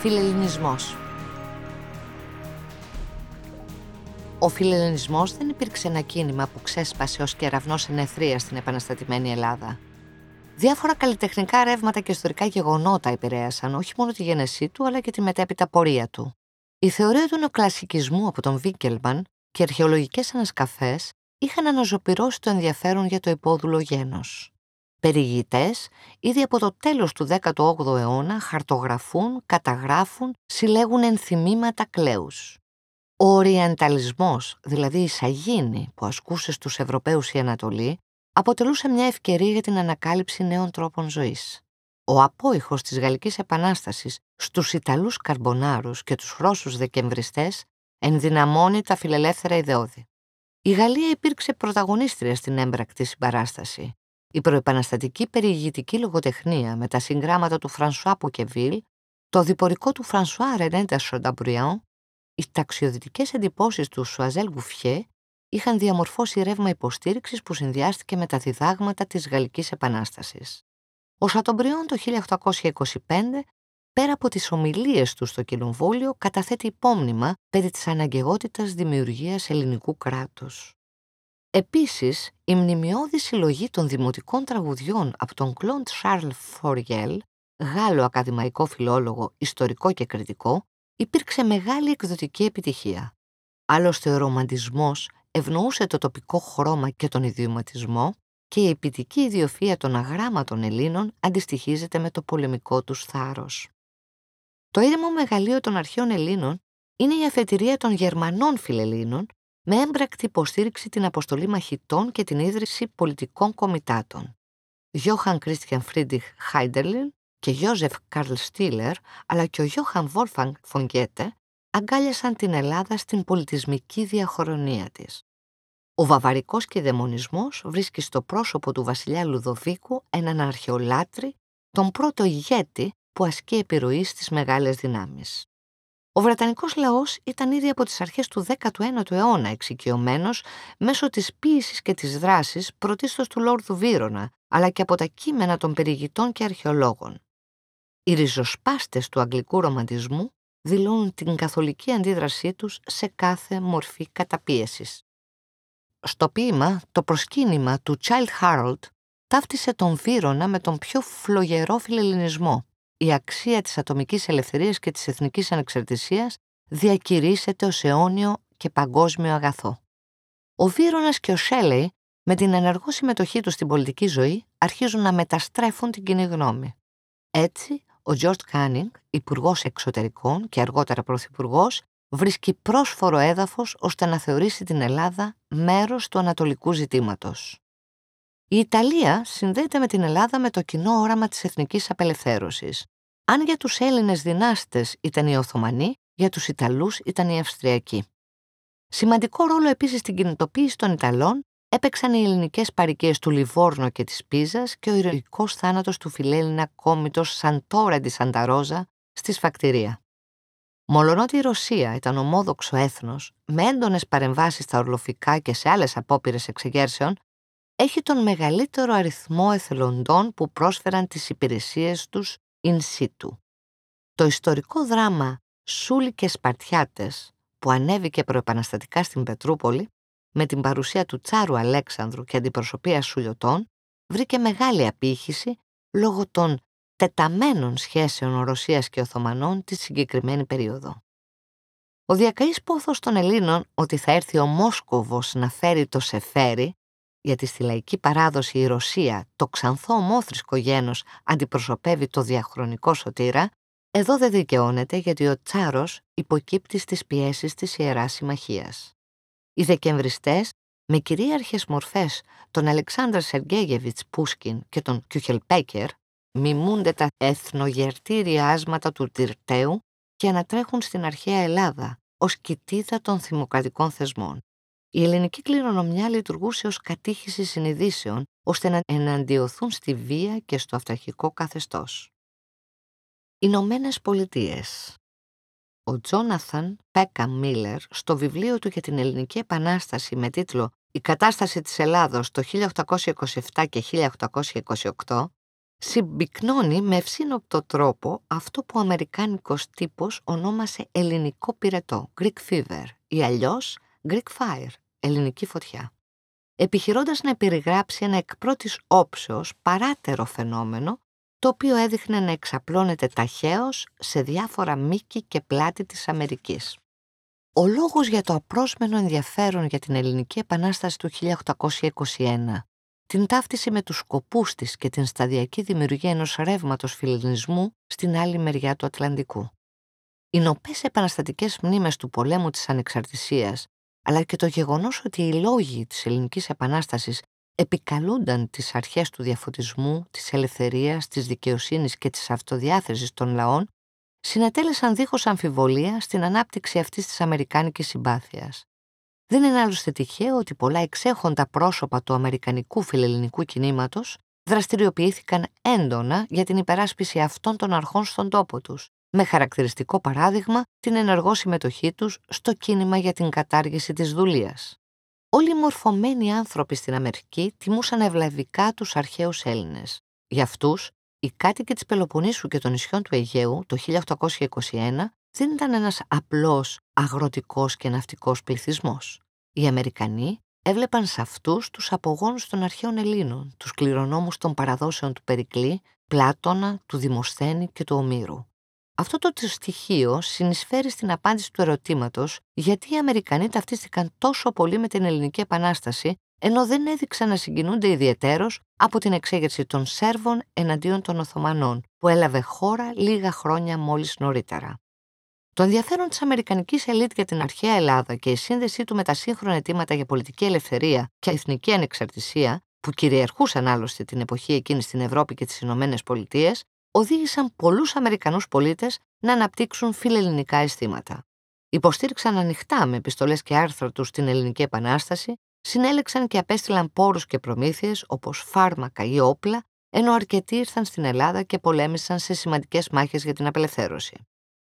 Φιλελληνισμός Ο φιλελληνισμός δεν υπήρξε ένα κίνημα που ξέσπασε ως κεραυνός ενεθρία στην επαναστατημένη Ελλάδα. Διάφορα καλλιτεχνικά ρεύματα και ιστορικά γεγονότα επηρέασαν όχι μόνο τη γένεσή του αλλά και τη μετέπειτα πορεία του. Η θεωρία του νεοκλασικισμού από τον Βίκελμαν και αρχαιολογικές ανασκαφές είχαν αναζωπυρώσει το ενδιαφέρον για το υπόδουλο γένος. Περιηγητές, ήδη από το τέλος του 18ου αιώνα, χαρτογραφούν, καταγράφουν, συλλέγουν ενθυμήματα κλέους. Ο οριανταλισμός, δηλαδή η σαγίνη που ασκούσε στους Ευρωπαίους η Ανατολή, αποτελούσε μια ευκαιρία για την ανακάλυψη νέων τρόπων ζωής. Ο απόϊχος της Γαλλικής Επανάστασης στους Ιταλούς Καρμπονάρους και τους Ρώσους Δεκεμβριστές ενδυναμώνει τα φιλελεύθερα ιδεώδη. Η Γαλλία υπήρξε πρωταγωνίστρια στην έμπρακτη συμπαράσταση. Η προεπαναστατική περιηγητική λογοτεχνία με τα συγγράμματα του Φρανσουά Ποκεβίλ, το διπορικό του Φρανσουά Ρενέντα Σονταμπριάν, οι ταξιοδυτικέ εντυπώσεις του Σουαζέλ Γουφιέ είχαν διαμορφώσει ρεύμα υποστήριξης που συνδυάστηκε με τα διδάγματα της Γαλλικής Επανάστασης. Ο Σατομπριόν το 1825 πέρα από τις ομιλίες του στο Κοινοβούλιο, καταθέτει υπόμνημα περί της αναγκαιότητας δημιουργίας ελληνικού κράτους. Επίσης, η μνημειώδη συλλογή των δημοτικών τραγουδιών από τον Κλοντ Σάρλ Φοριέλ, Γάλλο ακαδημαϊκό φιλόλογο, ιστορικό και κριτικό, υπήρξε μεγάλη εκδοτική επιτυχία. Άλλωστε ο ρομαντισμός ευνοούσε το τοπικό χρώμα και τον ιδιωματισμό και η επιτική ιδιοφία των αγράμματων Ελλήνων αντιστοιχίζεται με το πολεμικό τους θάρρος. Το ίδρυμα μεγαλείο των αρχαίων Ελλήνων είναι η αφετηρία των Γερμανών φιλελλήνων με έμπρακτη υποστήριξη την αποστολή μαχητών και την ίδρυση πολιτικών κομιτάτων. Γιόχαν Κρίστιαν Φρίντριχ Χέλντερλιν και Γιόζεφ Καρλ Στίλερ, αλλά και ο Γιόχαν Βόλφγκανγκ φον Γκέτε, αγκάλιασαν την Ελλάδα στην πολιτισμική διαχρονία της. Ο βαβαρικός ευδαιμονισμός βρίσκει στο πρόσωπο του βασιλιά Λουδοβίκου έναν αρχαιολάτρη, τον πρώτο ηγέτη που ασκεί επιρροή στις μεγάλες δυνάμεις. Ο Βρετανικός λαός ήταν ήδη από τις αρχές του 19ου αιώνα εξοικειωμένος μέσω της ποίησης και της δράσης πρωτίστως του Λόρδου Βύρονα, αλλά και από τα κείμενα των περιηγητών και αρχαιολόγων. Οι ριζοσπάστες του αγγλικού ρομαντισμού δηλώνουν την καθολική αντίδρασή τους σε κάθε μορφή καταπίεσης. Στο ποίημα, το προσκύνημα του Child Harold ταύτισε τον Βύρονα με τον πιο φλογερό φιλελληνισμό, η αξία της ατομικής ελευθερίας και της εθνικής ανεξαρτησίας διακηρύσσεται ως αιώνιο και παγκόσμιο αγαθό. Ο Βύρονας και ο Σέλεϊ, με την ενεργό συμμετοχή τους στην πολιτική ζωή, αρχίζουν να μεταστρέφουν την κοινή γνώμη. Έτσι, ο Τζορτζ Κάνινγκ, υπουργός Εξωτερικών και αργότερα πρωθυπουργός, βρίσκει πρόσφορο έδαφος ώστε να θεωρήσει την Ελλάδα μέρος του ανατολικού ζητήματος. Η Ιταλία συνδέεται με την Ελλάδα με το κοινό όραμα της εθνικής απελευθέρωσης. Αν για τους Έλληνες δυνάστες ήταν οι Οθωμανοί, για τους Ιταλούς ήταν οι Αυστριακοί. Σημαντικό ρόλο επίσης στην κινητοποίηση των Ιταλών έπαιξαν οι ελληνικές παρικίες του Λιβόρνο και της Πίζας και ο ηρωικός θάνατος του φιλέλληνα κόμιτος Σαντόρα τη Σανταρόζα στη Σφακτηρία. Μολονότι η Ρωσία ήταν ομόδοξο έθνος, με έντονες παρεμβάσεις στα ορλοφικά και σε άλλες απόπειρες εξεγέρσεων, έχει τον μεγαλύτερο αριθμό εθελοντών που πρόσφεραν τις υπηρεσίες τους in situ. Το ιστορικό δράμα «Σούλη και Σπαρτιάτες» που ανέβηκε προεπαναστατικά στην Πετρούπολη με την παρουσία του Τσάρου Αλέξανδρου και αντιπροσωπεία Σουλιωτών βρήκε μεγάλη απήχηση λόγω των τεταμένων σχέσεων Ρωσίας και Οθωμανών τη συγκεκριμένη περίοδο. Ο διακαής πόθος των Ελλήνων ότι θα έρθει ο Μόσκοβος να φέρει το σεφέρι γιατί στη λαϊκή παράδοση η Ρωσία, το ξανθό ομόθρησκο γένος, αντιπροσωπεύει το διαχρονικό σωτήρα, εδώ δεν δικαιώνεται γιατί ο Τσάρος υποκύπτει στις πιέσεις της Ιεράς Συμμαχίας. Οι Δεκεμβριστές, με κυρίαρχες μορφές τον Αλεξάνδρα Σεργέγεβιτς Πούσκιν και τον Κιουχελπέκερ, μιμούνται τα εθνογερτήρια άσματα του Τυρτέου και ανατρέχουν στην αρχαία Ελλάδα ως κοιτίδα των θυμοκρατικών θεσμών. Η ελληνική κληρονομιά λειτουργούσε ως κατήχηση συνειδήσεων, ώστε να εναντιωθούν στη βία και στο αυταρχικό καθεστώς. Ηνωμένες Πολιτείες. Ο Τζόναθαν Πέκα Μίλλερ στο βιβλίο του για την Ελληνική Επανάσταση με τίτλο «Η κατάσταση της Ελλάδος το 1827 και 1828» συμπυκνώνει με ευσύνοπτο τρόπο αυτό που ο Αμερικάνικος τύπος ονόμασε ελληνικό πυρετό, Greek fever, ή αλλιώς Greek fire, ελληνική φωτιά. Επιχειρώντας να περιγράψει ένα εκ πρώτης όψεως παράτερο φαινόμενο, το οποίο έδειχνε να εξαπλώνεται ταχαίως σε διάφορα μήκη και πλάτη της Αμερικής. Ο λόγος για το απρόσμενο ενδιαφέρον για την Ελληνική Επανάσταση του 1821 την ταύτιση με τους σκοπούς της και την σταδιακή δημιουργία ενός ρεύματος φιλινισμού στην άλλη μεριά του Ατλαντικού. Οι νοπές επαναστατικές μνήμες του πολέμου της ανεξαρτησίας, αλλά και το γεγονός ότι οι λόγοι της ελληνικής επανάστασης επικαλούνταν τις αρχές του διαφωτισμού, της ελευθερίας, της δικαιοσύνης και της αυτοδιάθεσης των λαών, συνετέλεσαν δίχως αμφιβολία στην ανάπτυξη αυτής της αμερικάνικης συμπάθειας. Δεν είναι άλλωστε τυχαίο ότι πολλά εξέχοντα πρόσωπα του Αμερικανικού φιλελληνικού κινήματος δραστηριοποιήθηκαν έντονα για την υπεράσπιση αυτών των αρχών στον τόπο τους, με χαρακτηριστικό παράδειγμα την ενεργό συμμετοχή τους στο κίνημα για την κατάργηση της δουλείας. Όλοι οι μορφωμένοι άνθρωποι στην Αμερική τιμούσαν ευλαβικά τους αρχαίους Έλληνες. Για αυτούς, οι κάτοικοι της Πελοποννήσου και των νησιών του Αιγαίου το 1821 δεν ήταν ένας απλός αγροτικός και ναυτικός πληθυσμός. Οι Αμερικανοί έβλεπαν σε αυτούς τους απογόνους των αρχαίων Ελλήνων, τους κληρονόμους των παραδόσεων του Περικλή, Πλάτωνα, του Δημοσθένη και του Ομήρου. Αυτό το στοιχείο συνεισφέρει στην απάντηση του ερωτήματος γιατί οι Αμερικανοί ταυτίστηκαν τόσο πολύ με την Ελληνική Επανάσταση ενώ δεν έδειξαν να συγκινούνται ιδιαιτέρως από την εξέγερση των Σέρβων εναντίον των Οθωμανών, που έλαβε χώρα λίγα χρόνια μόλις νωρίτερα. Το ενδιαφέρον της Αμερικανικής ελίτ για την αρχαία Ελλάδα και η σύνδεσή του με τα σύγχρονα αιτήματα για πολιτική ελευθερία και εθνική ανεξαρτησία, που κυριαρχούσαν άλλωστε την εποχή εκείνη στην Ευρώπη και τις Ηνωμένες Πολιτείες, οδήγησαν πολλούς Αμερικανούς πολίτες να αναπτύξουν φιλελληνικά αισθήματα. Υποστήριξαν ανοιχτά με επιστολές και άρθρα τους στην Ελληνική Επανάσταση, συνέλεξαν και απέστειλαν πόρους και προμήθειες όπως φάρμακα ή όπλα, ενώ αρκετοί ήρθαν στην Ελλάδα και πολέμησαν σε σημαντικές μάχες για την απελευθέρωση.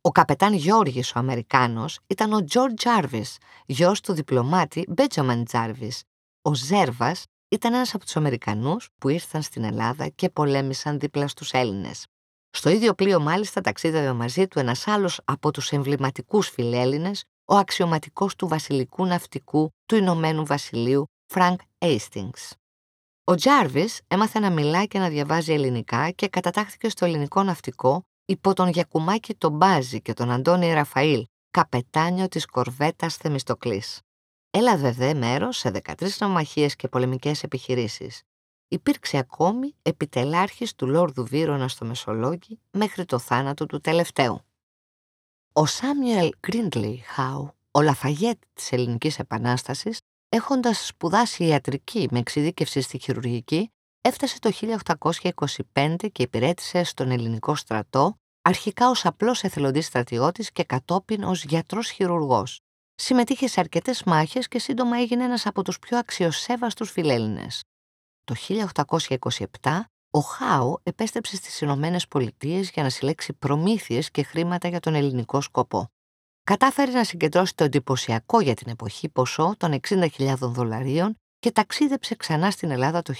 Ο καπετάν Γιώργης ο Αμερικάνος ήταν ο Τζορτ Τζάρβις, γιος του διπλωμάτη Μπέτζαμαν Τζάρβις. Ο Ζέρβας ήταν ένας από τους Αμερικανούς που ήρθαν στην Ελλάδα και πολέμησαν δίπλα στους Έλληνες. Στο ίδιο πλοίο μάλιστα ταξίδευε μαζί του ένας άλλος από τους εμβληματικούς φιλέλληνες, ο αξιωματικός του βασιλικού ναυτικού του Ηνωμένου Βασιλείου, Φρανκ Χέιστινγκς. Ο Τζάρβις έμαθε να μιλάει και να διαβάζει ελληνικά και κατατάχθηκε στο ελληνικό ναυτικό υπό τον Γιακουμάκη Τομπάζη και τον Αντώνη Ραφαήλ, καπετάνιο της κορβέτας Θεμιστοκλής. Έλαβε δε μέρος σε 13 ναυμαχίες και πολεμικές επιχειρήσεις. Υπήρξε ακόμη επιτελάρχης του Λόρδου Βύρονα στο Μεσολόγγι μέχρι το θάνατο του τελευταίου. Ο Σάμιουελ Γκρίντλι Χάου, ο Λαφαγέτ της Ελληνικής Επανάστασης, έχοντας σπουδάσει ιατρική με εξειδίκευση στη χειρουργική, Έφτασε το 1825 και υπηρέτησε στον ελληνικό στρατό, αρχικά ως απλός εθελοντής στρατιώτης και κατόπιν ως γιατρός χειρουργός. Συμμετείχε σε αρκετές μάχες και σύντομα έγινε ένας από τους πιο αξιοσέβαστους φιλέλληνες. Το 1827 ο Χάου επέστρεψε στις Ηνωμένες Πολιτείες για να συλλέξει προμήθειες και χρήματα για τον ελληνικό σκοπό. Κατάφερε να συγκεντρώσει το εντυπωσιακό για την εποχή ποσό των 60.000 δολαρίων και ταξίδεψε ξανά στην Ελλάδα το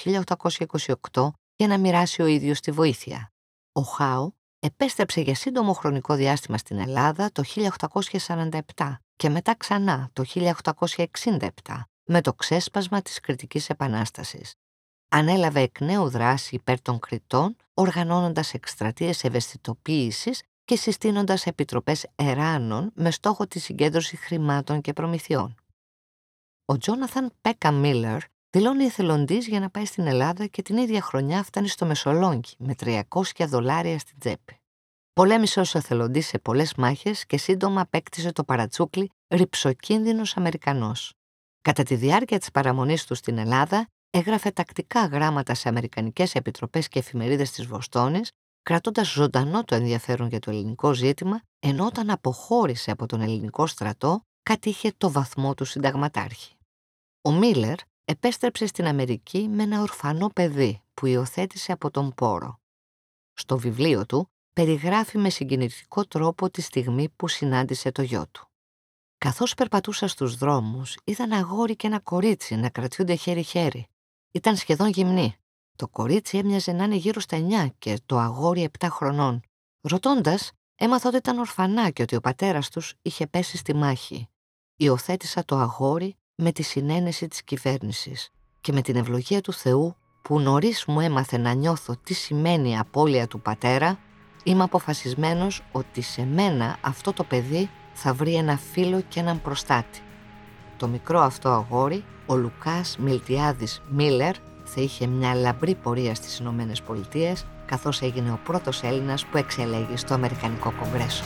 1828 για να μοιράσει ο ίδιος τη βοήθεια. Ο Χάου επέστρεψε για σύντομο χρονικό διάστημα στην Ελλάδα το 1847 και μετά ξανά το 1867 με το ξέσπασμα της Κρητικής Επανάστασης. Ανέλαβε εκ νέου δράση υπέρ των Κρητών, οργανώνοντας εκστρατείες ευαισθητοποίησης και συστήνοντας επιτροπές εράνων με στόχο τη συγκέντρωση χρημάτων και προμηθειών. Ο Τζόναθαν Πέκα Μίλλερ δηλώνει εθελοντής για να πάει στην Ελλάδα και την ίδια χρονιά φτάνει στο Μεσολόγγι με 300 δολάρια στην τσέπη. Πολέμησε ως εθελοντή σε πολλές μάχες και σύντομα απέκτησε το παρατσούκλι ρηψοκίνδυνο Αμερικανός. Κατά τη διάρκεια της παραμονής του στην Ελλάδα, έγραφε τακτικά γράμματα σε Αμερικανικές επιτροπές και εφημερίδες της Βοστόνης, κρατώντας ζωντανό το ενδιαφέρον για το ελληνικό ζήτημα, ενώ όταν αποχώρησε από τον ελληνικό στρατό, κατήχε το βαθμό του συνταγματάρχη. Ο Μίλλερ επέστρεψε στην Αμερική με ένα ορφανό παιδί που υιοθέτησε από τον πόρο. Στο βιβλίο του περιγράφει με συγκινητικό τρόπο τη στιγμή που συνάντησε το γιο του. Καθώς περπατούσα στους δρόμους, είδα ένα αγόρι και ένα κορίτσι να κρατιούνται χέρι-χέρι. Ήταν σχεδόν γυμνοί. Το κορίτσι έμοιαζε να είναι γύρω στα 9 και το αγόρι 7 χρονών. Ρωτώντας, έμαθα ότι ήταν ορφανά και ότι ο πατέρας τους είχε πέσει στη μάχη. Υιοθέτησα το αγόρι με τη συνένεση της κυβέρνησης και με την ευλογία του Θεού που νωρίς μου έμαθε να νιώθω τι σημαίνει η απώλεια του πατέρα, είμαι αποφασισμένος ότι σε μένα αυτό το παιδί θα βρει ένα φίλο και έναν προστάτη. Το μικρό αυτό αγόρι, ο Λουκάς Μιλτιάδης Μίλλερ, θα είχε μια λαμπρή πορεία στις Ηνωμένες Πολιτείες, καθώς έγινε ο πρώτος Έλληνας που εξελέγει στο Αμερικανικό Κογκρέσο.